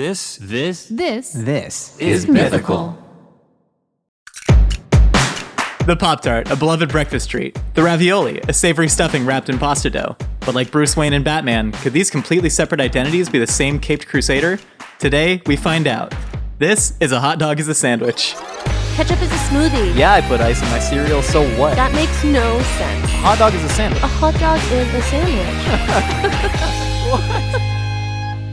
This, this This This is mythical. The Pop Tart, a beloved breakfast treat. The ravioli, a savory stuffing wrapped in pasta dough. But like Bruce Wayne and Batman, could these completely separate identities be the same caped crusader? Today, we find out. This is a hot dog as a sandwich. Ketchup is a smoothie. Yeah, I put ice in my cereal, so what? That makes no sense. Hot dog is a sandwich. A hot dog is a sandwich.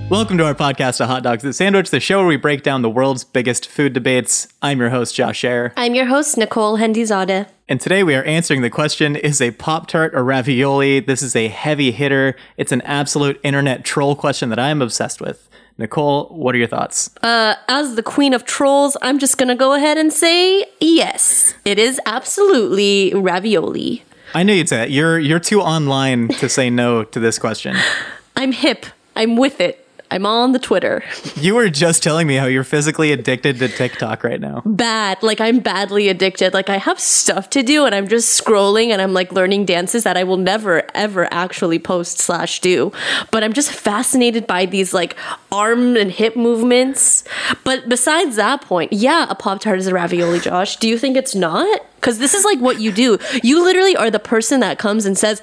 Welcome to our podcast, A Hot Dogs a Sandwich, the show where we break down the world's biggest food debates. I'm your host, Josh Scherer. I'm your host, Nicole Hendizadeh. And today we are answering the question Is a Pop Tart a ravioli? This is a heavy hitter. It's an absolute internet troll question that I am obsessed with. Nicole, what are your thoughts? Uh, as the queen of trolls, I'm just gonna go ahead and say yes. It is absolutely ravioli. I knew you'd say that. You're you're too online to say no to this question. I'm hip. I'm with it. I'm on the Twitter. You were just telling me how you're physically addicted to TikTok right now. Bad. Like I'm badly addicted. Like I have stuff to do and I'm just scrolling and I'm like learning dances that I will never ever actually post slash do. But I'm just fascinated by these like arm and hip movements. But besides that point, yeah, a Pop Tart is a ravioli, Josh. Do you think it's not? Because this is like what you do. You literally are the person that comes and says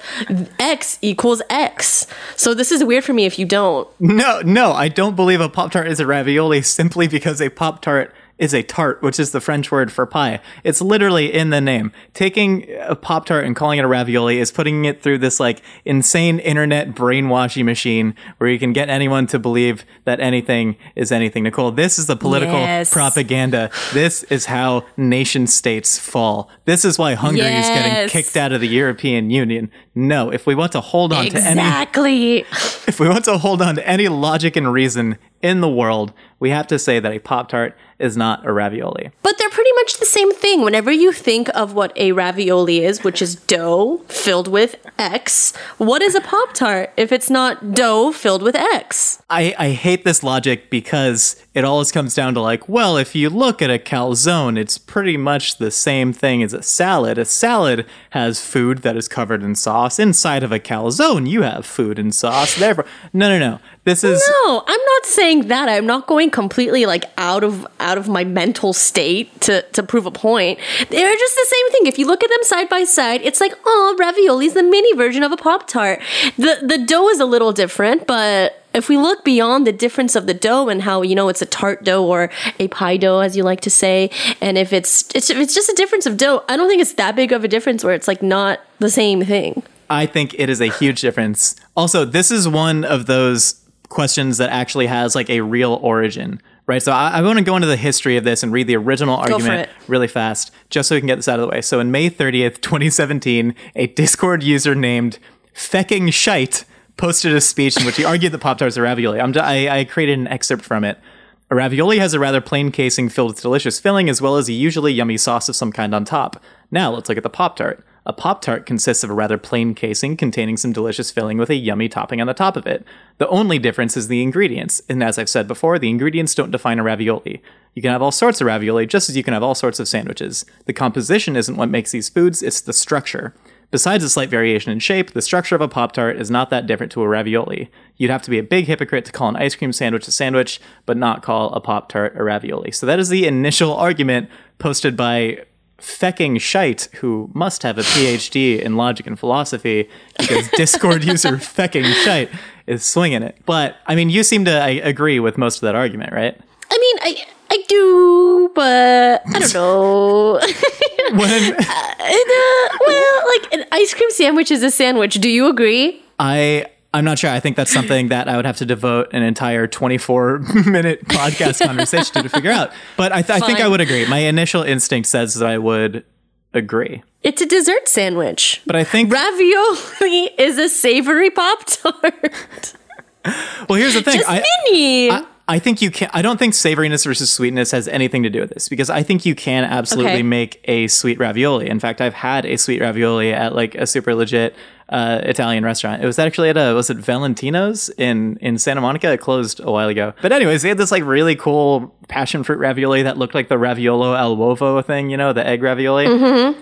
X equals X. So this is weird for me if you don't. No, no, I don't believe a Pop Tart is a ravioli simply because a Pop Tart is a tart, which is the French word for pie. It's literally in the name. Taking a Pop Tart and calling it a ravioli is putting it through this like insane internet brainwashing machine where you can get anyone to believe that anything is anything. Nicole, this is the political Yes. propaganda. This is how nation states fall. This is why Hungary is getting kicked out of the European Union. No, if we want to hold on to any Exactly. if we want to hold on to any logic and reason in the world, we have to say that a Pop Tart is not a ravioli. But they're pretty much the same thing. Whenever you think of what a ravioli is, which is dough filled with X, what is a Pop Tart if it's not dough filled with X? I, I hate this logic because it always comes down to like, well, if you look at a calzone, it's pretty much the same thing as a salad. A salad has food that is covered in sauce. Inside of a calzone, you have food and sauce. Therefore, no, no, no. This is No, I'm not saying that. I'm not going completely like out of out of my mental state to to prove a point. They're just the same thing. If you look at them side by side, it's like, oh, ravioli's the mini version of a Pop Tart. The the dough is a little different, but if we look beyond the difference of the dough and how you know it's a tart dough or a pie dough, as you like to say, and if it's it's if it's just a difference of dough, I don't think it's that big of a difference where it's like not the same thing. I think it is a huge difference. Also, this is one of those questions that actually has like a real origin, right? So I, I want to go into the history of this and read the original argument really fast, just so we can get this out of the way. So in May 30th, 2017, a Discord user named Fecking Shite posted a speech in which he argued that Pop Tarts are ravioli. I'm, I, I created an excerpt from it. A ravioli has a rather plain casing filled with delicious filling, as well as a usually yummy sauce of some kind on top. Now let's look at the Pop Tart. A Pop Tart consists of a rather plain casing containing some delicious filling with a yummy topping on the top of it. The only difference is the ingredients, and as I've said before, the ingredients don't define a ravioli. You can have all sorts of ravioli just as you can have all sorts of sandwiches. The composition isn't what makes these foods, it's the structure. Besides a slight variation in shape, the structure of a Pop Tart is not that different to a ravioli. You'd have to be a big hypocrite to call an ice cream sandwich a sandwich, but not call a Pop Tart a ravioli. So that is the initial argument posted by fecking shite who must have a phd in logic and philosophy because discord user fecking shite is swinging it but i mean you seem to I, agree with most of that argument right I mean, I I do, but I don't know. when And, uh, well, like an ice cream sandwich is a sandwich. Do you agree? i i'm not sure i think that's something that i would have to devote an entire 24 minute podcast conversation to to figure out but I, th- I think i would agree my initial instinct says that i would agree It's a dessert sandwich. but i think Ravioli is a savory pop tart. well here's the thing Just I, mini. I, I think you can. I don't think savoriness versus sweetness has anything to do with this because I think you can absolutely Okay. make a sweet ravioli. In fact, I've had a sweet ravioli at like a super legit uh, Italian restaurant. It was actually at a was it Valentino's in in Santa Monica. It closed a while ago. But anyways, they had this like really cool passion fruit ravioli that looked like the raviolo al uovo thing. You know, the egg ravioli.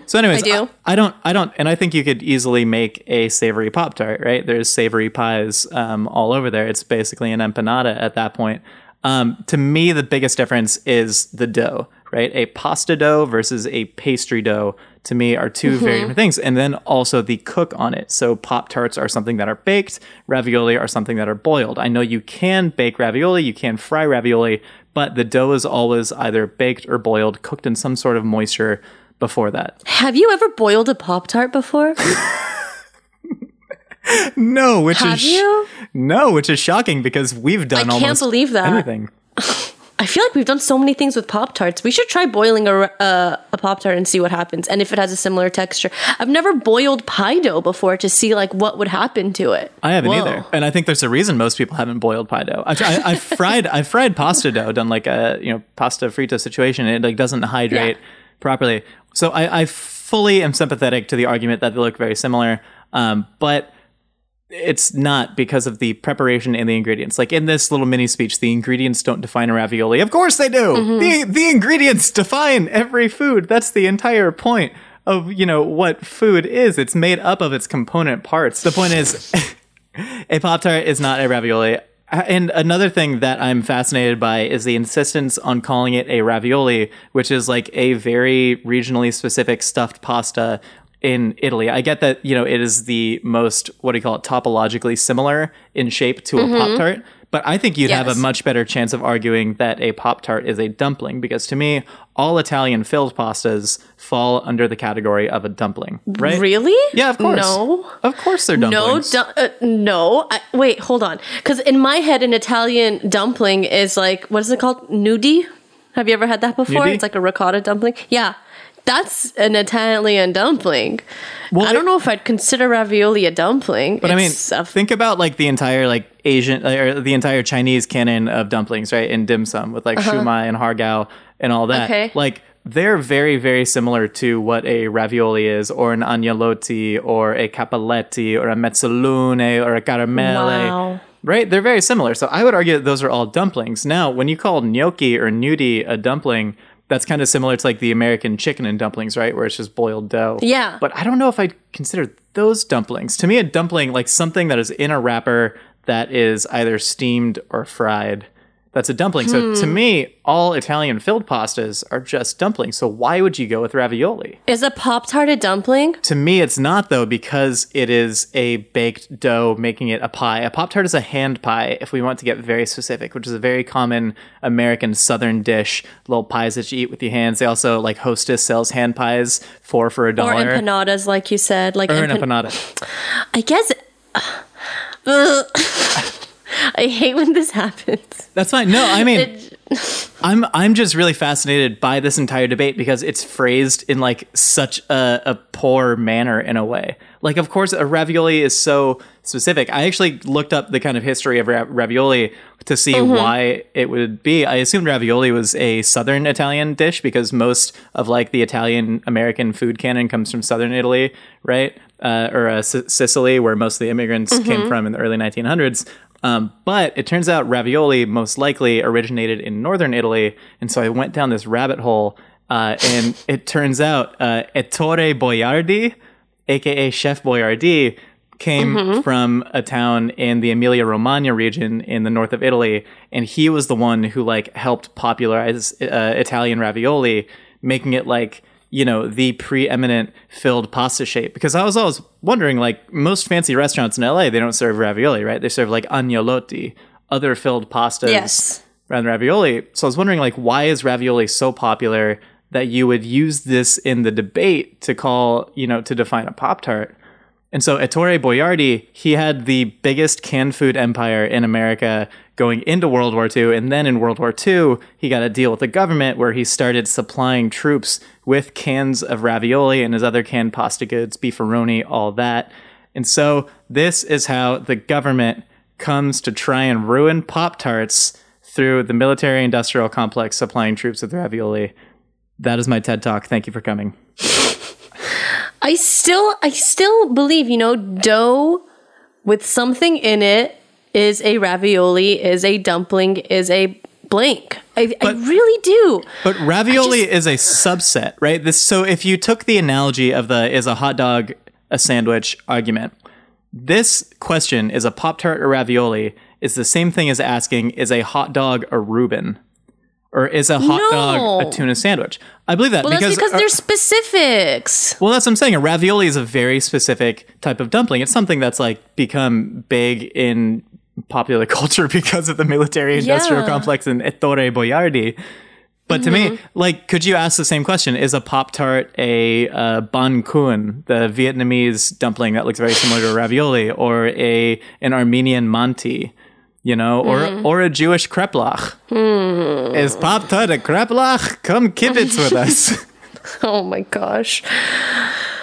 So, anyways, Mm-hmm. I do. I don't, I don't, and I think you could easily make a savory Pop Tart, right? There's savory pies um, all over there. It's basically an empanada at that point. Um, to me, the biggest difference is the dough, right? A pasta dough versus a pastry dough to me are 2 very mm-hmm. different things. And then also the cook on it. So Pop Tarts are something that are baked, ravioli are something that are boiled. I know you can bake ravioli, you can fry ravioli, but the dough is always either baked or boiled, cooked in some sort of moisture before that. Have you ever boiled a Pop Tart before? No, which Have is you? no, which is shocking because we've done I can't almost believe that. anything. I feel like we've done so many things with Pop Tarts. We should try boiling a, uh, a Pop Tart and see what happens, and if it has a similar texture. I've never boiled pie dough before to see like what would happen to it. I haven't Whoa. either, and I think there's a reason most people haven't boiled pie dough. I've, I, I've fried, I've fried pasta dough, done like a you know pasta frito situation. It like doesn't hydrate Yeah. properly, so I, I fully am sympathetic to the argument that they look very similar, um, but it's not because of the preparation and the ingredients. Like in this little mini speech, the ingredients don't define a ravioli. Of course they do. Mm-hmm. The the ingredients define every food. That's the entire point of, you know, what food is. It's made up of its component parts. The point is a Pop Tart is not a ravioli. And another thing that I'm fascinated by is the insistence on calling it a ravioli, which is like a very regionally specific stuffed pasta in Italy. I get that, you know, it is the most, what do you call it, topologically similar in shape to a Pop Tart. But I think you'd have a much better chance of arguing that a Pop Tart is a dumpling because to me, all Italian filled pastas fall under the category of a dumpling, right? Really? Yeah, of course. No. Of course they're No, dumplings. du- uh, no. I, wait, hold on. Because in my head, an Italian dumpling is like what is it called? Gnudi. Have you ever had that before? Gnudi? It's like a ricotta dumpling. Yeah, that's an Italian dumpling. Well, I don't know if I'd consider ravioli a dumpling. But I mean, It's a- think about like the entire like Asian or the entire Chinese canon of dumplings, right? In dim sum with like shumai and hargao and all that. Uh-huh. Okay. Like they're very, very similar to what a ravioli is, or an agnolotti, or a cappelletti, or a mezzalune, or a caramelle. Wow. Right? They're very similar. So I would argue that those are all dumplings. Now, when you call gnocchi or gnudi a dumpling, that's kind of similar to like the American chicken and dumplings, right? Where it's just boiled dough. Yeah. But I don't know if I'd consider those dumplings. To me, a dumpling, like something that is in a wrapper that is either steamed or fried, that's a dumpling. So to hmm. me, all Italian filled pastas are just dumplings. So why would you go with ravioli? is a pop tart a dumpling? To me, it's not though because it is a baked dough making it a pie. A Pop Tart is a hand pie, if we want to get very specific, which is a very common American Southern dish. Little pies that you eat with your hands. They also like Hostess sells hand pies four for a dollar. Or empanadas, like you said, like Or an empanada. I guess. Ugh. I hate when this happens. That's fine. No, I mean, I'm I'm just really fascinated by this entire debate because it's phrased in like such a, a poor manner in a way. Like, of course, a ravioli is so specific. I actually looked up the kind of history of ra- ravioli to see why it would be. I assumed ravioli was a southern Italian dish because most of like the Italian American food canon comes from southern Italy, right? Uh, or uh, S- Sicily, where most of the immigrants came from in the early 1900s. Um, but it turns out ravioli most likely originated in northern Italy, and so I went down this rabbit hole, uh, and it turns out uh, Ettore Boiardi, aka Chef Boyardee, came from a town in the Emilia Romagna region in the north of Italy, and he was the one who like helped popularize uh, Italian ravioli, making it like you know the preeminent filled pasta shape. Because I was always wondering, like most fancy restaurants in LA, they don't serve ravioli, right? They serve like agnolotti, other filled pastas Yes. rather than ravioli. So I was wondering, like, why is ravioli so popular that you would use this in the debate to call, you know, to define a Pop Tart? And so Ettore Boiardi, he had the biggest canned food empire in America going into World War II. And then in World War II, he got a deal with the government where he started supplying troops with cans of ravioli and his other canned pasta goods, beefaroni, all that. And so this is how the government comes to try and ruin Pop Tarts through the military industrial complex supplying troops with ravioli. That is my TED Talk. Thank you for coming. I still, I still believe, you know, dough with something in it is a ravioli, is a dumpling, is a blank. I, I really do. But ravioli is a subset, right? This so if you took the analogy of the is a hot dog a sandwich argument, this question is a pop tart or ravioli is the same thing as asking, is a hot dog a Reuben? Or is a hot dog a tuna sandwich? I believe that Well, because, that's because uh, there's specifics. well, that's what I'm saying. A ravioli is a very specific type of dumpling. It's something that's like become big in popular culture because of the military industrial Yeah. complex and Ettore Boiardi. But to me, mm-hmm. like, could you ask the same question? Is a Pop Tart a uh, ban kun, the Vietnamese dumpling that looks very similar to a ravioli, or a an Armenian manti, you know, or mm. or a Jewish kreplach? Hmm. Is Pop Tart a kreplach? Come kibitz with us. Oh my gosh.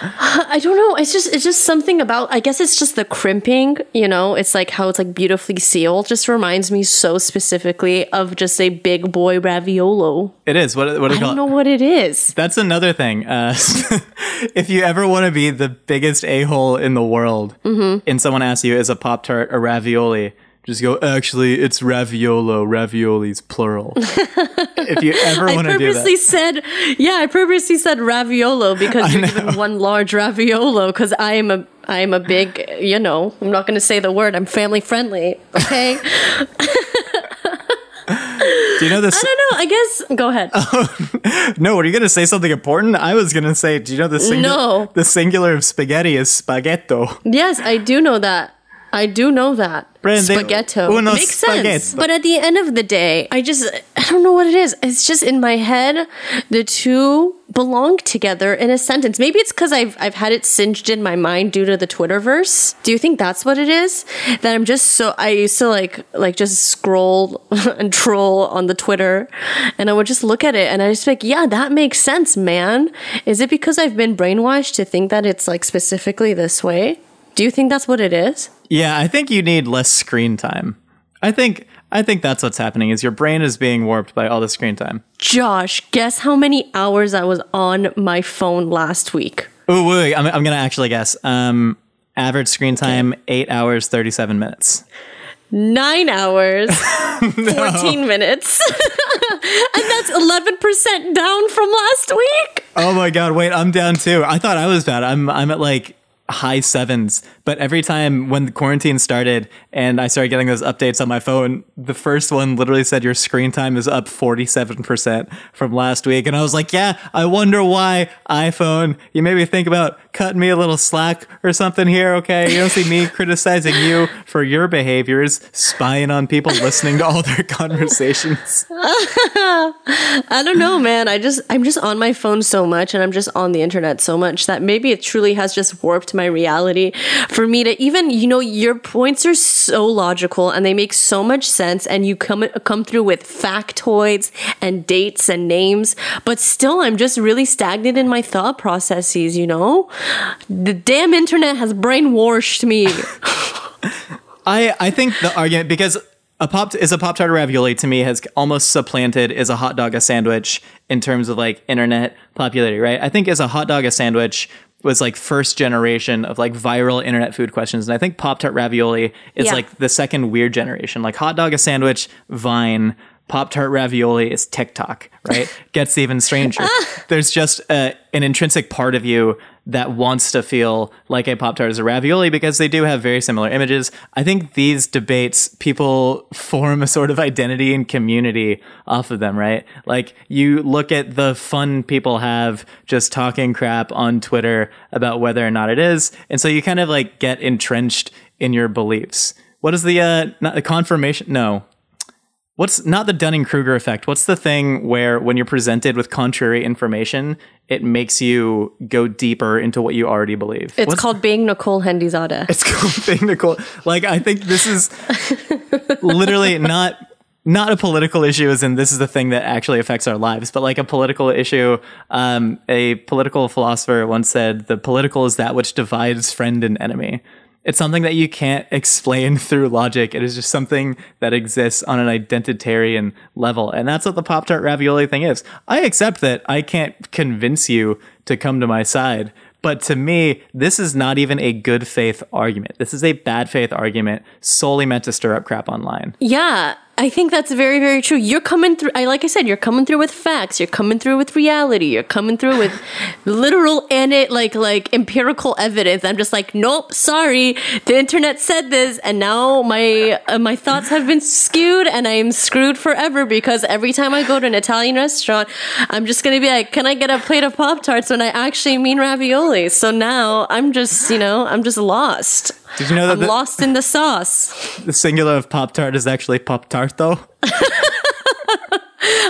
I don't know. It's just it's just something about I guess it's just the crimping, you know, it's like how it's like beautifully sealed just reminds me so specifically of just a big boy raviolo. it is. What, what do I don't know what it is. That's another thing. Uh, if you ever want to be the biggest a hole in the world, Mm-hmm. and someone asks you, "Is a pop tart a ravioli?" Just go. Actually, it's raviolo. Ravioli's plural. if you ever want to do that i purposely said, yeah, I purposely said raviolo because you're given one large raviolo because I am a I am a big, you know, I'm not going to say the word. I'm family friendly. Okay. do you know this? I don't know. I guess go ahead. No, were you going to say something important? I was going to say, do you know the singular? No. The singular of spaghetti is spaghetto. Yes, I do know that. I do know that. Prende Spaghetto. uno Makes sense. But at the end of the day, I just, I don't know what it is. It's just in my head, the two belong together in a sentence. Maybe it's because I've, I've had it singed in my mind due to the Twitterverse. Do you think that's what it is? That I'm just so, I used to like, like just scroll and troll on the Twitter and I would just look at it and I just be like, yeah, that makes sense, man. Is it because I've been brainwashed to think that it's like specifically this way? Do you think that's what it is? Yeah, I think you need less screen time. I think I think that's what's happening. Is your brain is being warped by all the screen time. Josh, guess how many hours I was on my phone last week? Oh wait, I'm, I'm gonna actually guess. Um, average screen time eight hours thirty seven minutes. Nine hours, 14 minutes. and that's 11% down from last week. Oh my god, wait, I'm down too. I thought I was bad. I'm I'm at like high sevens, but every time when the quarantine started and I started getting those updates on my phone, the first one literally said your screen time is up 47% from last week. And I was like, yeah, I wonder why iPhone, you maybe think about cutting me a little slack or something here, okay? You don't see me criticizing you for your behaviors, spying on people, listening to all their conversations. I don't know, man. I just I'm just on my phone so much and I'm just on the internet so much that maybe it truly has just warped my reality for me to even, you know, your points are so logical and they make so much sense and you come come through with factoids and dates and names, but still I'm just really stagnant in my thought processes, you know? The damn internet has brainwashed me. I I think the argument because a pop is a pop tart ravioli to me has almost supplanted is a hot dog a sandwich in terms of like internet popularity, right? I think as a hot dog a sandwich was like first generation of like viral internet food questions, and I think pop tart ravioli is Yeah. like the second weird generation. Like hot dog a sandwich, Vine. Pop Tart ravioli is TikTok, right? Gets even stranger. Uh. There's just a, an intrinsic part of you that wants to feel like a Pop Tart is a ravioli because they do have very similar images. I think these debates, people form a sort of identity and community off of them, right? Like you look at the fun people have just talking crap on Twitter about whether or not it is. And so you kind of like get entrenched in your beliefs. What is the, uh, not the confirmation? No. What's not the Dunning Kruger effect? What's the thing where when you're presented with contrary information, it makes you go deeper into what you already believe? It's What's- called being Nicole Hendizadeh. it's called being Nicole. Like I think this is literally not not a political issue as in this is the thing that actually affects our lives, but like a political issue. Um, a political philosopher once said, "The political is that which divides friend and enemy." It's something that you can't explain through logic. It is just something that exists on an identitarian level. And that's what the Pop Tart ravioli thing is. I accept that I can't convince you to come to my side. But to me, this is not even a good faith argument. This is a bad faith argument solely meant to stir up crap online. Yeah. I think that's very, very true. You're coming through. I like I said, you're coming through with facts. You're coming through with reality. You're coming through with literal and it like like empirical evidence. I'm just like, nope, sorry. The internet said this, and now my uh, my thoughts have been skewed, and I am screwed forever because every time I go to an Italian restaurant, I'm just gonna be like, can I get a plate of Pop Tarts when I actually mean ravioli? So now I'm just, you know, I'm just lost. Did you know that I'm the, lost in the sauce. the singular of Pop Tart is actually Pop Tart, though.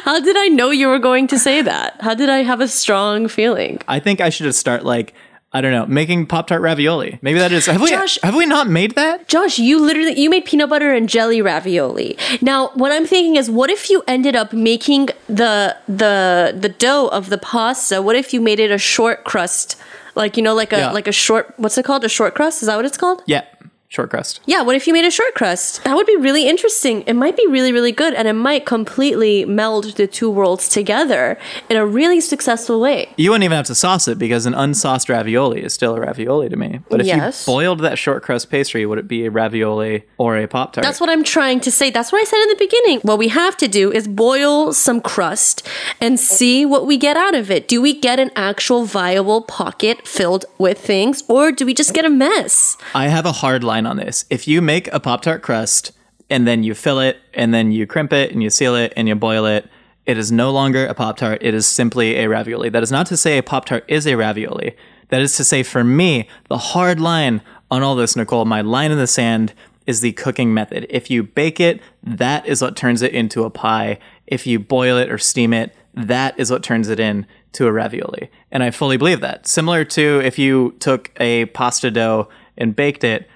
How did I know you were going to say that? How did I have a strong feeling? I think I should just start like I don't know, making Pop Tart ravioli. Maybe that is. Have we Josh- have we not made that? Josh, you literally you made peanut butter and jelly ravioli. Now, what I'm thinking is what if you ended up making the the the dough of the pasta? What if you made it a short crust? Like, you know, like a Yeah. like a short what's it called? A short crust? Is that what it's called? Yeah, short crust. Yeah, what if you made a short crust? That would be really interesting. It might be really, really good, and it might completely meld the two worlds together in a really successful way. You wouldn't even have to sauce it because an unsauced ravioli is still a ravioli to me. But if Yes. you boiled that short crust pastry, would it be a ravioli or a Pop Tart? That's what I'm trying to say. That's what I said in the beginning. What we have to do is boil some crust and see what we get out of it. Do we get an actual viable pocket filled with things, or do we just get a mess? I have a hard line on this. If you make a Pop Tart crust and then you fill it and then you crimp it and you seal it and you boil it, it is no longer a Pop Tart. It is simply a ravioli. That is not to say a Pop Tart is a ravioli. That is to say, for me, the hard line on all this, Nicole, my line in the sand is the cooking method. If you bake it, that is what turns it into a pie. If you boil it or steam it, that is what turns it in to a ravioli. And I fully believe that. Similar to if you took a pasta dough and baked it,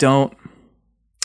don't.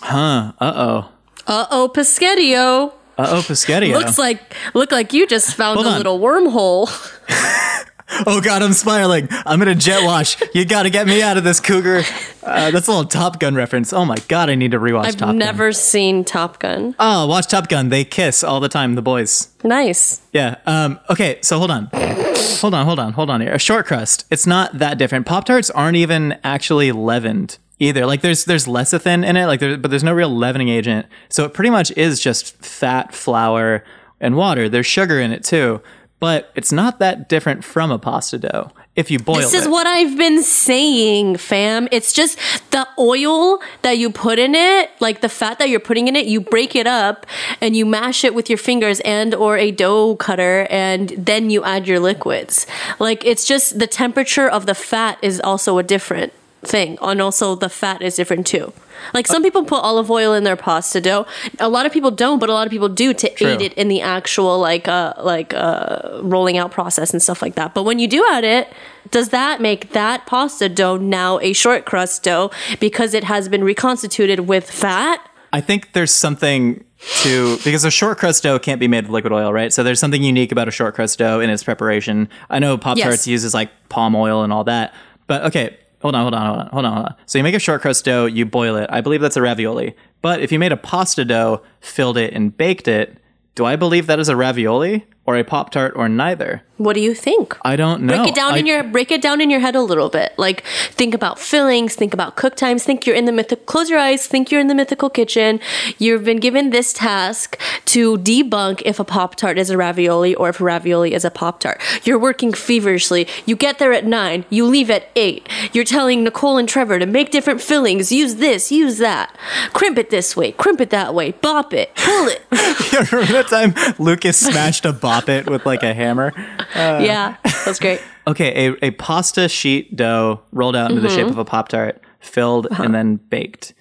Huh. Uh oh. Uh oh, Peschettio. Uh oh, Peschettio. Looks like look like you just found Hold a on. little wormhole. oh god, I'm spiraling. I'm gonna jet wash. You gotta get me out of this cougar. Uh, that's a little Top Gun reference. Oh my god, I need to rewatch I've Top Gun. never seen Top Gun. Oh, watch Top Gun. They kiss all the time, the boys. Nice. Yeah. Um, okay, so hold on. hold on, hold on, hold on here. A short crust. It's not that different. Pop Tarts aren't even actually leavened either. Like there's there's lecithin in it, like there, but there's no real leavening agent. So it pretty much is just fat, flour, and water. There's sugar in it too, but it's not that different from a pasta dough if you boil This it. is what I've been saying, fam. It's just the oil that you put in it, like the fat that you're putting in it, you break it up and you mash it with your fingers and or a dough cutter and then you add your liquids. Like it's just the temperature of the fat is also a different thing. And also the fat is different too. Like some people put olive oil in their pasta dough. A lot of people don't, but a lot of people do to True. aid it in the actual like uh like uh rolling out process and stuff like that. But when you do add it, does that make that pasta dough now a short crust dough because it has been reconstituted with fat? I think there's something to because a short crust dough can't be made with liquid oil, right? So there's something unique about a short crust dough in its preparation. I know Pop Tarts Yes. uses like palm oil and all that, but okay, hold on, hold on, hold on, hold on. So you make a short crust dough, you boil it. I believe that's a ravioli. But if you made a pasta dough, filled it, and baked it, do I believe that is a ravioli or a Pop Tart or neither? What do you think? I don't know. break it down I- in your break it down in your head a little bit. Like think about fillings think about cook times think you're in the mythical close your eyes think you're in the mythical kitchen. You've been given this task to debunk if a pop tart is a ravioli or if a ravioli is a pop tart. You're working feverishly. You get there at nine you leave at eight. You're telling nicole and trevor to make different fillings. Use this use that. Crimp it this way crimp it that way bop it pull it. Remember that time Lucas smashed a bop it with like a hammer? Yeah that's great Okay, a, a pasta sheet dough rolled out into the Mm-hmm. shape of a Pop Tart, filled Uh-huh. and then baked.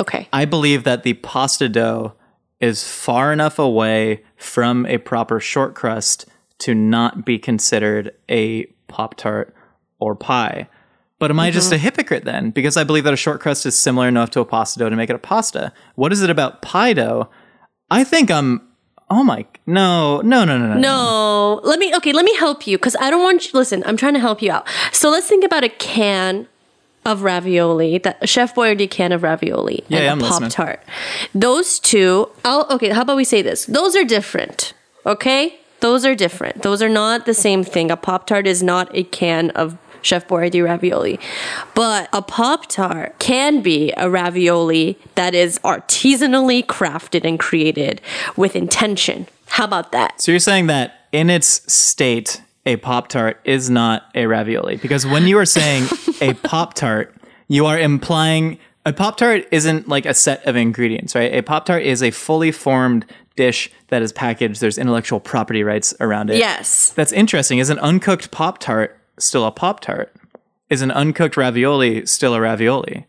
okay I believe that the pasta dough is far enough away from a proper short crust to not be considered a Pop Tart or pie. But am I just Mm-hmm. a hypocrite then? Because I believe that a short crust is similar enough to a pasta dough to make it a pasta. What is it about pie dough? I think I'm. Oh my. No, no, no, no, no. No, let me okay, let me help you because I don't want you listen, I'm trying to help you out. So let's think about a can of ravioli, that Chef Boyardee can of ravioli Yeah, and yeah, a. Pop Tart. Those two, I'll okay, how about we say this? Those are different. Okay? Those are different. Those are not the same thing. A Pop Tart is not a can of Chef Boyardee ravioli. But a Pop Tart can be a ravioli that is artisanally crafted and created with intention. How about that? So you're saying that in its state, a Pop Tart is not a ravioli? Because when you are saying a Pop Tart, you are implying a Pop Tart isn't like a set of ingredients, right? A Pop Tart is a fully formed dish that is packaged. There's intellectual property rights around it. Yes. That's interesting. Is an uncooked Pop Tart still a Pop Tart? Is an uncooked ravioli still a ravioli?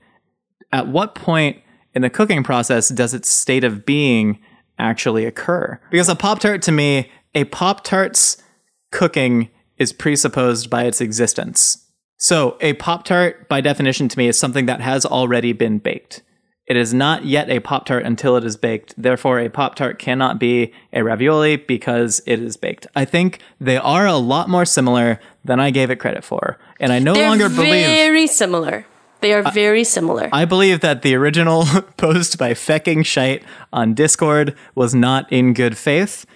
At what point in the cooking process does its state of being actually occur? Because a Pop Tart to me, a Pop Tart's cooking is presupposed by its existence. So a Pop Tart, by definition to me, is something that has already been baked. It is not yet a Pop Tart until it is baked. Therefore, a Pop Tart cannot be a ravioli because it is baked. I think they are a lot more similar than I gave it credit for. And I no They're longer believe. very similar. They are very similar. I believe that the original post by Fecking Shite on Discord was not in good faith.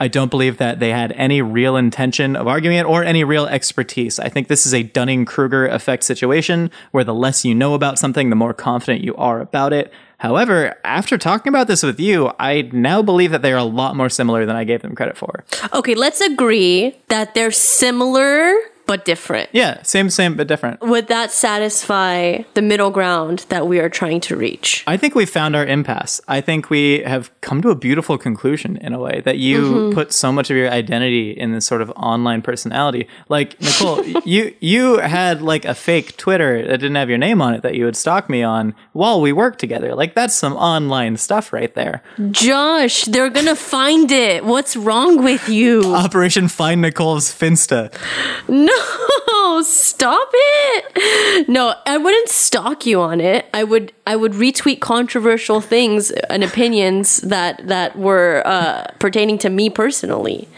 I don't believe that they had any real intention of arguing it or any real expertise. I think this is a Dunning Kruger effect situation where the less you know about something, the more confident you are about it. However, after talking about this with you, I now believe that they are a lot more similar than I gave them credit for. okay, let's agree that they're similar but different. Yeah, same, same, but different. Would that satisfy the middle ground that we are trying to reach? I think we found our impasse. I think we have come to a beautiful conclusion in a way that you Mm-hmm. put so much of your identity in this sort of online personality. Like Nicole, you you had like a fake Twitter that didn't have your name on it that you would stalk me on while we worked together. Like that's some online stuff right there. Josh, they're gonna find it. What's wrong with you? Operation Find Nicole's Finsta. No, stop it. No, I wouldn't stalk you on it. I would I would retweet controversial things and opinions that that were uh, pertaining to me personally.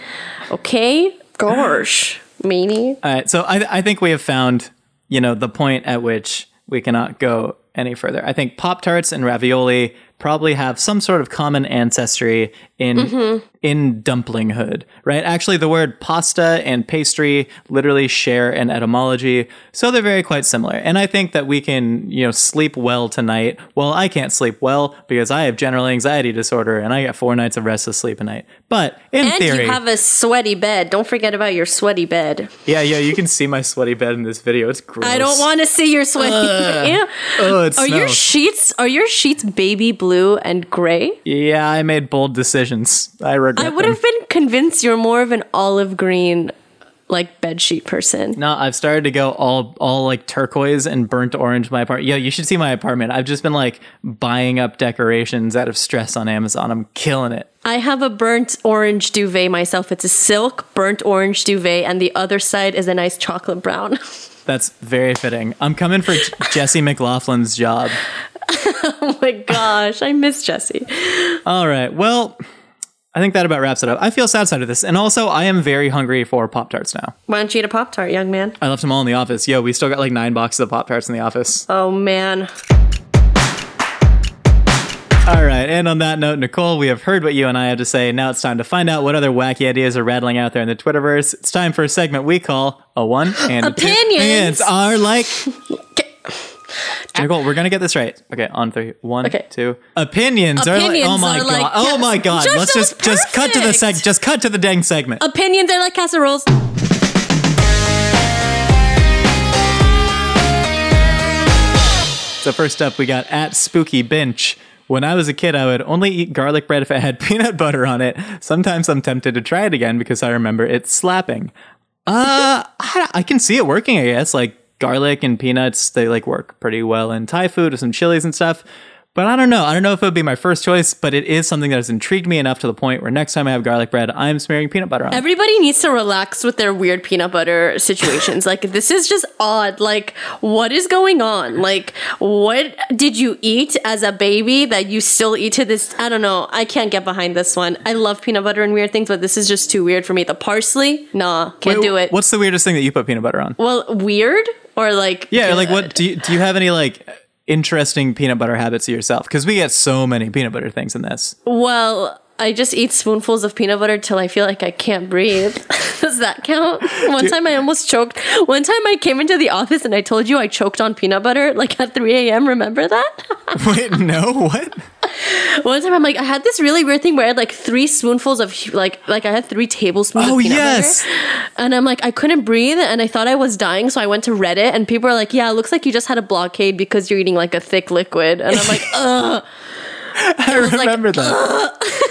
Okay? Gosh, meanie. All right, so I, I think we have found, you know, the point at which we cannot go any further. I think Pop Tarts and ravioli probably have some sort of common ancestry in mm-hmm. in dumplinghood, right? Actually, the word pasta and pastry literally share an etymology, so they're very quite similar. And I think that we can, you know, sleep well tonight. Well, I can't sleep well because I have general anxiety disorder and I get four nights of restless sleep a night. But in And theory, you have a sweaty bed. Don't forget about your sweaty bed. yeah, yeah, you can see my sweaty bed in this video. It's gross. I don't want to see your sweaty bed. Ew. Oh, it Are your sheets are your sheets baby blue and gray? Yeah, I made bold decisions. I regret I would have been convinced you're more of an olive green like bed sheet person. No, I've started to go all all like turquoise and burnt orange. My apartment. Yeah, you should see my apartment. I've just been like buying up decorations out of stress on Amazon. I'm killing it. I have a burnt orange duvet myself. It's a silk burnt orange duvet, and the other side is a nice chocolate brown. That's very fitting. I'm coming for Jesse McLaughlin's job. oh my gosh, I miss Jesse. All right. Well, I think that about wraps it up. I feel sad side of this, and also I am very hungry for Pop Tarts now. Why don't you eat a Pop Tart, young man? I left them all in the office. Yo, we still got like nine boxes of Pop Tarts in the office. Oh man. All right, and on that note, Nicole, we have heard what you and I have to say. Now it's time to find out what other wacky ideas are rattling out there in the Twitterverse. It's time for a segment we call a one and. Opinions. Opinions are like. Nicole, we're gonna get this right. Okay, on three. One, Okay. two. Opinions, are like. Oh my god! like- oh my god! Josh, Let's just was just cut to the seg. Just cut to the dang segment. Opinions are like casseroles. So first up, we got at Spooky Bench. When I was a kid, I would only eat garlic bread if it had peanut butter on it. Sometimes I'm tempted to try it again because I remember it slapping. Uh, I, I can see it working. I guess like garlic and peanuts, they like work pretty well in Thai food with some chilies and stuff. But I don't know. I don't know if it would be my first choice, but it is something that has intrigued me enough to the point where next time I have garlic bread, I'm smearing peanut butter on. Everybody needs to relax with their weird peanut butter situations. like this is just odd. Like what is going on? Like what did you eat as a baby that you still eat to this? I don't know. I can't get behind this one. I love peanut butter and weird things, but this is just too weird for me. The parsley, nah, can't Wait, do it. What's the weirdest thing that you put peanut butter on? well, weird or like Yeah, like what uh, do you do you have any like interesting peanut butter habits yourself? Because we get so many peanut butter things in this. Well, I just eat spoonfuls of peanut butter till I feel like I can't breathe. Does that count? One time I almost choked. One time I came into the office and I told you I choked on peanut butter like at 3 a.m. Remember that? Wait, no, what? One time I'm like, I had this really weird thing where I had like three spoonfuls of like like I had three tablespoons Oh, of peanut yes. butter. And I'm like, I couldn't breathe and I thought I was dying, so I went to Reddit and people are like, Yeah, it looks like you just had a blockade because you're eating like a thick liquid. And I'm like, ugh. I remember that.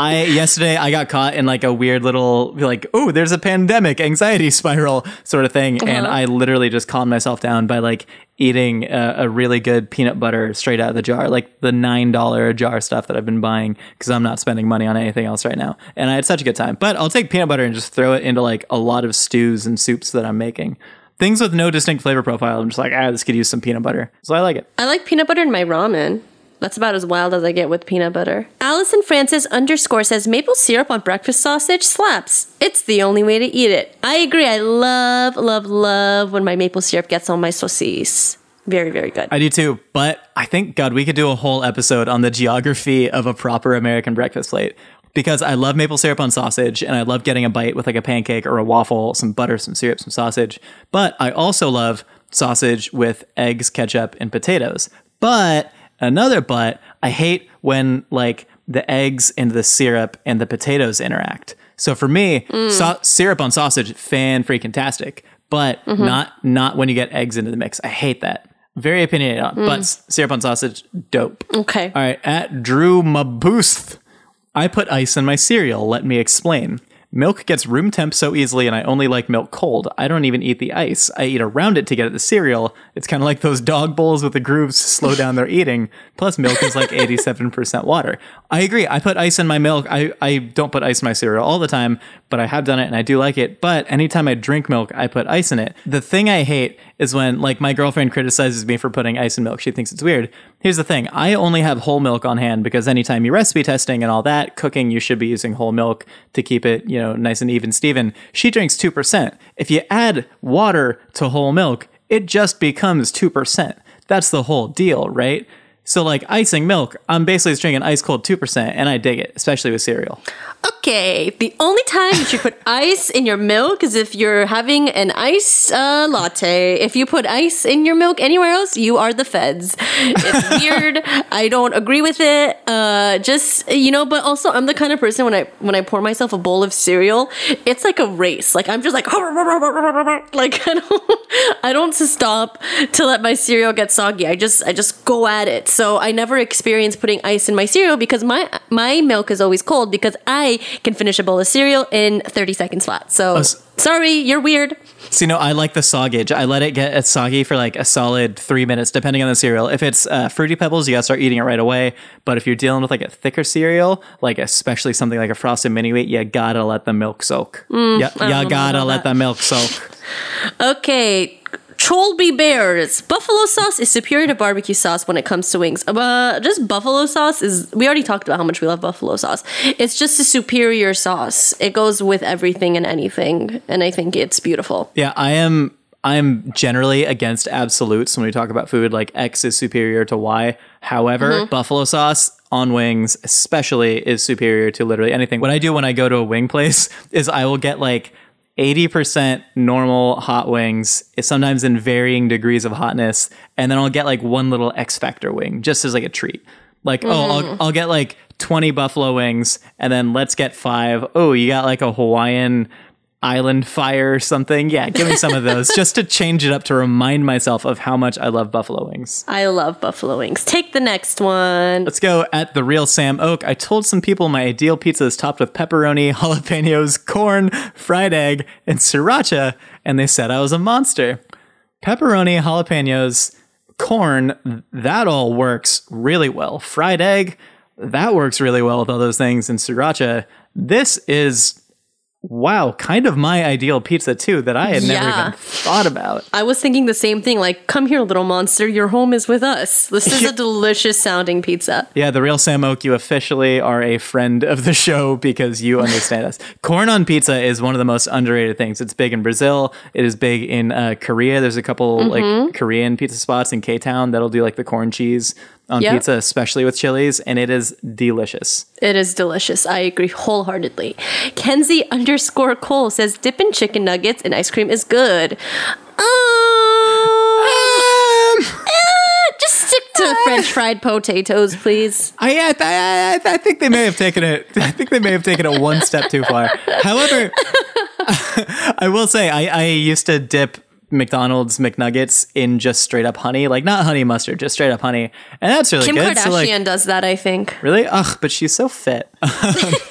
I yesterday I got caught in like a weird little like oh there's a pandemic anxiety spiral sort of thing. And Uh-huh. I literally just calmed myself down by like eating a, a really good peanut butter straight out of the jar like the nine dollar jar stuff that I've been buying because I'm not spending money on anything else right now. And I had such a good time. But I'll take peanut butter and just throw it into like a lot of stews and soups that I'm making. Things with no distinct flavor profile I'm just like ah this could use some peanut butter. So I like it. I like peanut butter in my ramen. That's about as wild as I get with peanut butter. Allison Francis underscore says maple syrup on breakfast sausage slaps. It's the only way to eat it. I agree. I love, love, love when my maple syrup gets on my saucisse. Very, very good. I do too, but I think God, we could do a whole episode on the geography of a proper American breakfast plate because I love maple syrup on sausage and I love getting a bite with like a pancake or a waffle, some butter, some syrup, some sausage. But I also love sausage with eggs, ketchup, and potatoes. But another but, I hate when like the eggs and the syrup and the potatoes interact. So for me, so- syrup on sausage, fan freaking tastic, but mm-hmm. not not when you get eggs into the mix. I hate that. Very opinionated on, but mm. syrup on sausage, dope. okay. All right, at Drew Maboost, I put ice in my cereal. Let me explain. Milk gets room temp so easily, and I only like milk cold. I don't even eat the ice. I eat around it to get at the cereal. It's kind of like those dog bowls with the grooves to slow down their eating. Plus, milk is like 87% water. I agree. I put ice in my milk. I, I don't put ice in my cereal all the time, but I have done it and I do like it. But anytime I drink milk, I put ice in it. The thing I hate is when, like, my girlfriend criticizes me for putting ice in milk. She thinks it's weird. Here's the thing I only have whole milk on hand because anytime you recipe testing and all that, cooking, you should be using whole milk to keep it, you know, nice and even Steven. She drinks 2%. If you add water to whole milk, it just becomes 2%. That's the whole deal, right? So, like icing milk, I'm basically just drinking ice cold 2%, and I dig it, especially with cereal. Okay. The only time you should put ice in your milk is if you're having an ice uh, latte. If you put ice in your milk anywhere else, you are the feds. It's weird. I don't agree with it. Uh, just you know, but also I'm the kind of person when I when I pour myself a bowl of cereal, it's like a race. Like I'm just like like I don't I don't stop to let my cereal get soggy. I just I just go at it. So I never experience putting ice in my cereal because my my milk is always cold because I can finish a bowl of cereal in 30 seconds flat. So s- sorry, you're weird. So, you know, I like the soggage. I let it get soggy for like a solid three minutes, depending on the cereal. If it's uh, Fruity Pebbles, you gotta start eating it right away. But if you're dealing with like a thicker cereal, like especially something like a Frosted Mini Wheat, you gotta let the milk soak. yeah, you gotta let the milk soak. Okay. Trollby Bears. Buffalo sauce is superior to barbecue sauce when it comes to wings. Uh, just buffalo sauce is. We already talked about how much we love buffalo sauce. It's just a superior sauce. It goes with everything and anything, and I think it's beautiful. Yeah, I am. I'm generally against absolutes when we talk about food. Like X is superior to Y. However, buffalo sauce on wings, especially, is superior to literally anything. What I do when I go to a wing place is I will get like 80% normal hot wings, sometimes in varying degrees of hotness, and then I'll get like one little X Factor wing just as like a treat. Like, oh, I'll, mm-hmm. I'll get like 20 buffalo wings, and then let's get five. Oh, you got like a Hawaiian island fire or something. Yeah, give me some of those just to change it up to remind myself of how much I love buffalo wings. I love buffalo wings. Take the next one. Let's go at the real Sam Oak. I told some people my ideal pizza is topped with pepperoni, jalapenos, corn, fried egg, and sriracha, and they said I was a monster. Pepperoni, jalapenos, corn, that all works really well. Fried egg, that works really well with all those things. And sriracha, this is wow, kind of my ideal pizza too that I had never Yeah. even thought about. I was thinking the same thing. Like, come here, little monster. Your home is with us. This is a delicious sounding pizza. Yeah, the real Sam Oak, you officially are a friend of the show because you understand us. Corn on pizza is one of the most underrated things. It's big in Brazil. It is big in uh, Korea. There's a couple like Korean pizza spots in K Town that'll do like the corn cheese on Yep. pizza, especially with chilies, and it is delicious. It is delicious. I agree wholeheartedly. Kenzie underscore Cole says dipping chicken nuggets in ice cream is good. Um, eh, just stick to French fried potatoes, please. I, I, I, I think they may have taken it. I think they may have taken it one step too far. However, I will say I, I used to dip McDonald's McNuggets in just straight up honey, like not honey mustard, just straight up honey, and that's really Kim good. Kardashian So like, does that, I think. really, ugh, but she's so fit. I,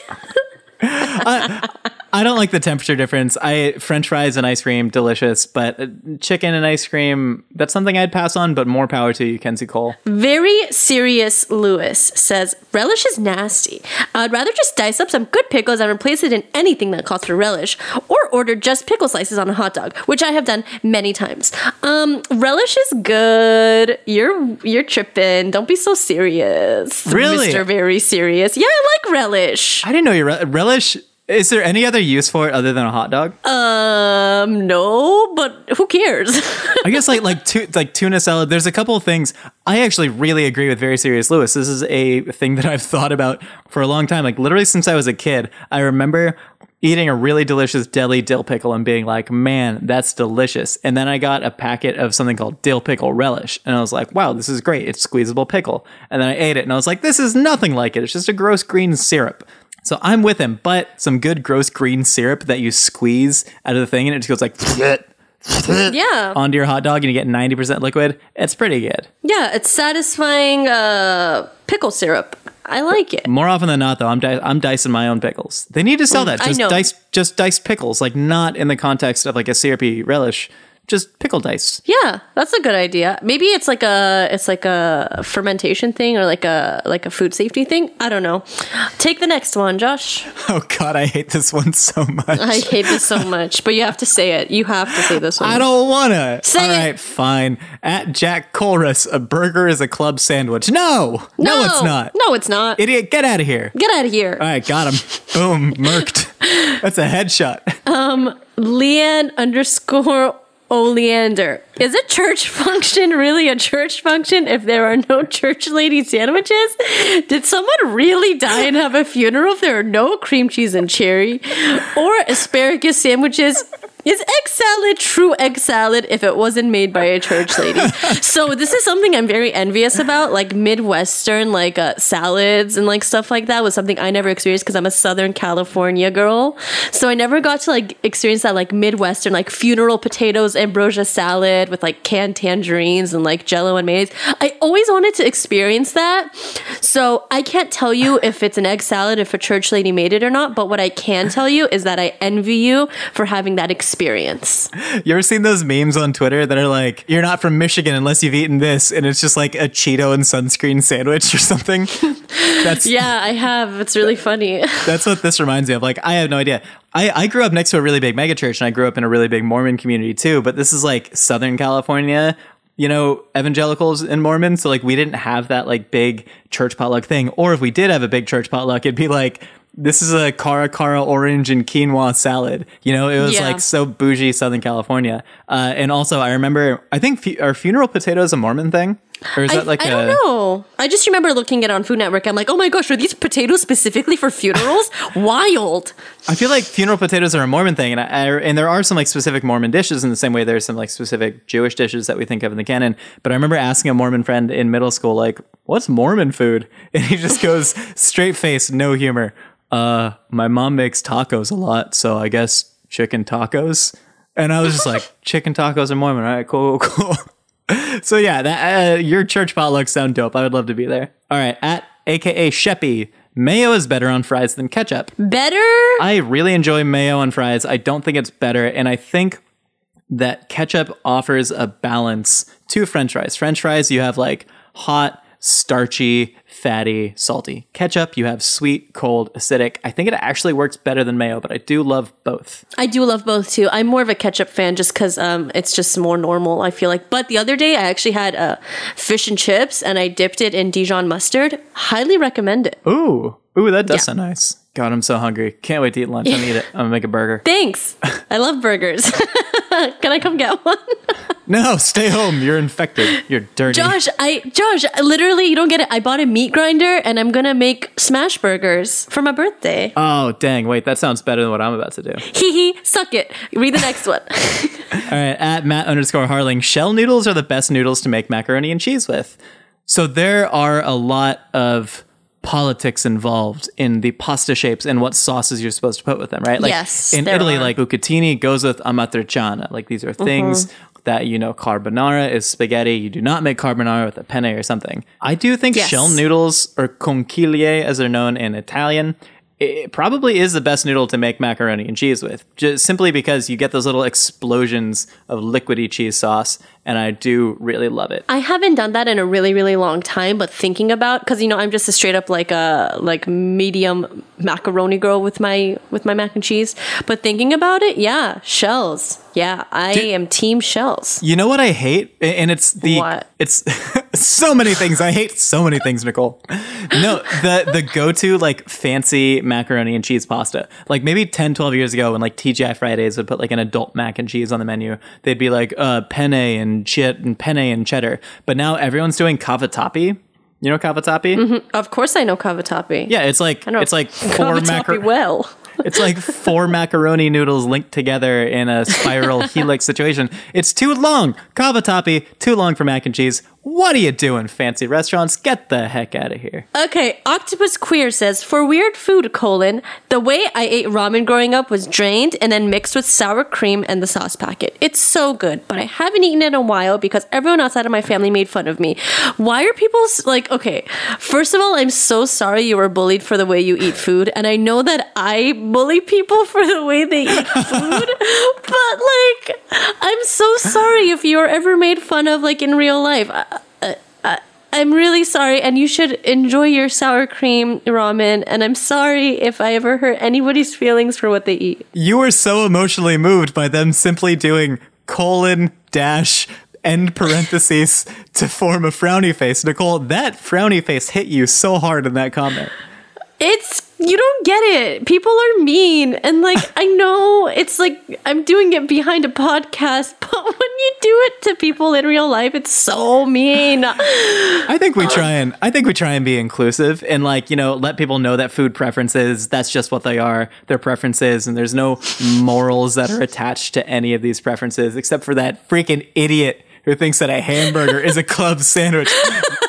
uh, I don't like the temperature difference. I French fries and ice cream, delicious, but uh, chicken and ice cream, that's something I'd pass on. But more power to you, Kenzie Cole. Very serious Lewis says relish is nasty. I'd rather just dice up some good pickles and replace it in anything that calls for relish, or order just pickle slices on a hot dog, which I have done many times. Um, relish is good. You're you're tripping. Don't be so serious, Really? Mister Very Serious. Yeah, I like relish. I didn't know you re- relish. Is there any other use for it other than a hot dog? Um, no, but who cares? I guess like like tu- like tuna salad. There's a couple of things I actually really agree with. Very serious, Lewis. This is a thing that I've thought about for a long time. Like literally since I was a kid, I remember eating a really delicious deli dill pickle and being like, "Man, that's delicious." And then I got a packet of something called dill pickle relish, and I was like, "Wow, this is great! It's squeezable pickle." And then I ate it, and I was like, "This is nothing like it. It's just a gross green syrup." So I'm with him, but some good gross green syrup that you squeeze out of the thing, and it just goes like. yeah, onto your hot dog and you get 90% liquid, it's pretty good. yeah, it's satisfying. Uh, pickle syrup. I like it. More often than not, though, I'm di- I'm dicing my own pickles. They need to sell that. Mm, I know. dice, just diced pickles, like not in the context of like a syrupy relish. Just pickle dice. Yeah, that's a good idea. Maybe it's like a it's like a fermentation thing or like a like a food safety thing. I don't know. Take the next one, Josh. Oh God, I hate this one so much. I hate this so much, but you have to say it. You have to say this one. I don't wanna. Say All it. right, fine. At Jack Colrus, a burger is a club sandwich. No, no, it's not. No, it's not. Idiot, get out of here. Get out of here. All right, got him. Boom, murked. That's a headshot. Um Leanne underscore Oleander. Is a church function really a church function if there are no church lady sandwiches? Did someone really die and have a funeral if there are no cream cheese and cherry? Or asparagus sandwiches? Is egg salad true egg salad if it wasn't made by a church lady? so this is something I'm very envious about, like Midwestern, like uh, salads and like stuff like that was something I never experienced because I'm a Southern California girl. So I never got to like experience that like Midwestern, like funeral potatoes, ambrosia salad with like canned tangerines and like jello and mayonnaise. I always wanted to experience that. So I can't tell you if it's an egg salad, if a church lady made it or not, but what I can tell you is that I envy you for having that experience. You ever seen those memes on Twitter that are like, "You're not from Michigan unless you've eaten this," and it's just like a Cheeto and sunscreen sandwich or something? That's Yeah, I have. It's really funny. that's what this reminds me of. Like, I have no idea. I, I grew up next to a really big megachurch, and I grew up in a really big Mormon community too. But this is like Southern California, you know, evangelicals and Mormons. So like, we didn't have that like big church potluck thing. Or if we did have a big church potluck, it'd be like. This is a cara cara orange and quinoa salad. You know, it was Yeah. like so bougie Southern California. Uh, and also, I remember, I think, fu- are funeral potatoes a Mormon thing? Or is I, that like I a. don't know. I just remember looking at it on Food Network. I'm like, oh my gosh, are these potatoes specifically for funerals? Wild. I feel like funeral potatoes are a Mormon thing, and I, I and there are some like specific Mormon dishes in the same way there's some like specific Jewish dishes that we think of in the canon. But I remember asking a Mormon friend in middle school, like, "What's Mormon food?" And he just goes straight face, no humor. Uh, my mom makes tacos a lot, so I guess chicken tacos. And I was just like, chicken tacos are Mormon, all right? Cool, cool. so yeah, that uh, your church potlucks sound dope. I would love to be there. All right, at AKA Sheppy, mayo is better on fries than ketchup. Better? I really enjoy mayo on fries. I don't think it's better, and I think that ketchup offers a balance to French fries. French fries, you have like hot, starchy, fatty, salty. Ketchup, you have sweet, cold, acidic. I think it actually works better than mayo, but I do love both. I do love both too. I'm more of a ketchup fan just because um, it's just more normal, I feel like. But the other day, I actually had uh, fish and chips and I dipped it in Dijon mustard. Highly recommend it. Ooh, ooh, that does Yeah. sound nice. God, I'm so hungry. Can't wait to eat lunch. I'm gonna eat it. I'm gonna make a burger. Thanks. I love burgers. Can I come get one? No, stay home. You're infected. You're dirty. Josh, I Josh, literally, you don't get it. I bought a meat grinder and I'm gonna make smash burgers for my birthday. Oh, dang. Wait, that sounds better than what I'm about to do. Hee hee, suck it. Read the next one. All right, at Matt underscore Harling, shell noodles are the best noodles to make macaroni and cheese with. So there are a lot of politics involved in the pasta shapes and what sauces you're supposed to put with them, right? Like Yes, in Italy, are. like bucatini goes with amatriciana. Like these are things Mm-hmm. that you know carbonara is spaghetti. You do not make carbonara with a penne or something. I do think Yes. shell noodles or conchiglie, as they're known in Italian, it probably is the best noodle to make macaroni and cheese with, just simply because you get those little explosions of liquidy cheese sauce, and I do really love it. I haven't done that in a really, really long time, but thinking about because you know I'm just a straight up like a like medium macaroni girl with my with my mac and cheese. But thinking about it, yeah, shells. Yeah, I am team shells. You know what I hate, and it's the What? it's so many things. I hate so many things, Nicole. No, the the go to like fancy macaroni and cheese pasta. Like maybe 10, 12 years ago, when like TGI Fridays would put like an adult mac and cheese on the menu, they'd be like uh, penne and chit and penne and cheddar. But now everyone's doing cavatappi. You know cavatappi? Of course, I know cavatappi. Yeah, it's like I know it's like four macaroni. well. It's like four macaroni noodles linked together in a spiral helix situation. It's too long. Cavatappi, too long for mac and cheese. What are you doing, fancy restaurants? Get the heck out of here. Okay, Octopus Queer says for weird food colon the way I ate ramen growing up was drained and then mixed with sour cream and the sauce packet. It's so good, but I haven't eaten it in a while because everyone outside of my family made fun of me. Why are people like okay? First of all, I'm so sorry you were bullied for the way you eat food, and I know that I bully people for the way they eat food, but like I'm so sorry if you're ever made fun of like in real life. I, I, I, I'm really sorry, and you should enjoy your sour cream ramen. And I'm sorry if I ever hurt anybody's feelings for what they eat. You were so emotionally moved by them simply doing colon dash end parentheses to form a frowny face. Nicole, that frowny face hit you so hard in that comment. It's you don't get it. People are mean, and like I know it's like I'm doing it behind a podcast, but when you do it to people in real life, it's so mean. I think we try and I think we try and be inclusive and like, you know, let people know that food preferences, that's just what they are, their preferences, and there's no morals that are attached to any of these preferences except for that freaking idiot who thinks that a hamburger is a club sandwich.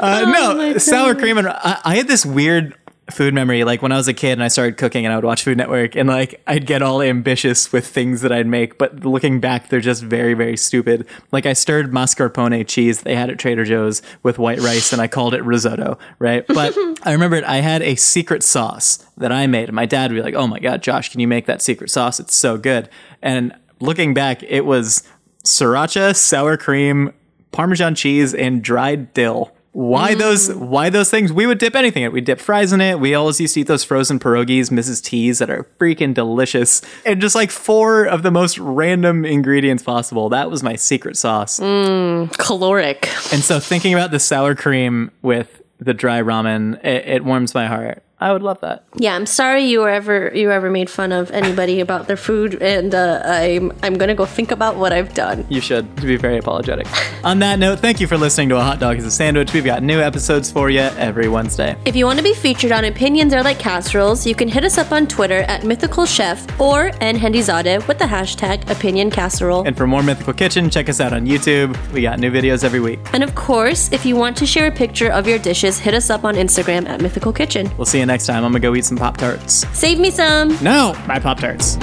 Uh, no, sour cream and I, I had this weird food memory like when I was a kid and I started cooking and I would watch Food Network and like I'd get all ambitious with things that I'd make, but looking back, they're just very, very stupid. Like I stirred mascarpone cheese they had at Trader Joe's with white rice and I called it risotto, right? But I remembered I had a secret sauce that I made and my dad would be like, oh my God, Josh, can you make that secret sauce? It's so good. And looking back, it was sriracha, sour cream, Parmesan cheese, and dried dill. Why mm. those? Why those things? We would dip anything in it. We dip fries in it. We always used to eat those frozen pierogies, Mrs. T's, that are freaking delicious. And just like four of the most random ingredients possible. That was my secret sauce. Mm, caloric. And so thinking about the sour cream with the dry ramen, it, it warms my heart. I would love that. Yeah, I'm sorry you were ever you ever made fun of anybody about their food, and uh, I'm I'm gonna go think about what I've done. You should to be very apologetic. On that note, thank you for listening to A Hot Dog is a Sandwich. We've got new episodes for you every Wednesday. If you want to be featured on Opinions Are Like Casseroles, you can hit us up on Twitter at Mythical Chef or nhendizadeh with the hashtag Opinion Casserole. And for more Mythical Kitchen, check us out on YouTube. We got new videos every week. And of course, if you want to share a picture of your dishes, hit us up on Instagram at Mythical Kitchen. We'll see you next time. I'm gonna go eat some Pop Tarts. Save me some! No, my Pop Tarts.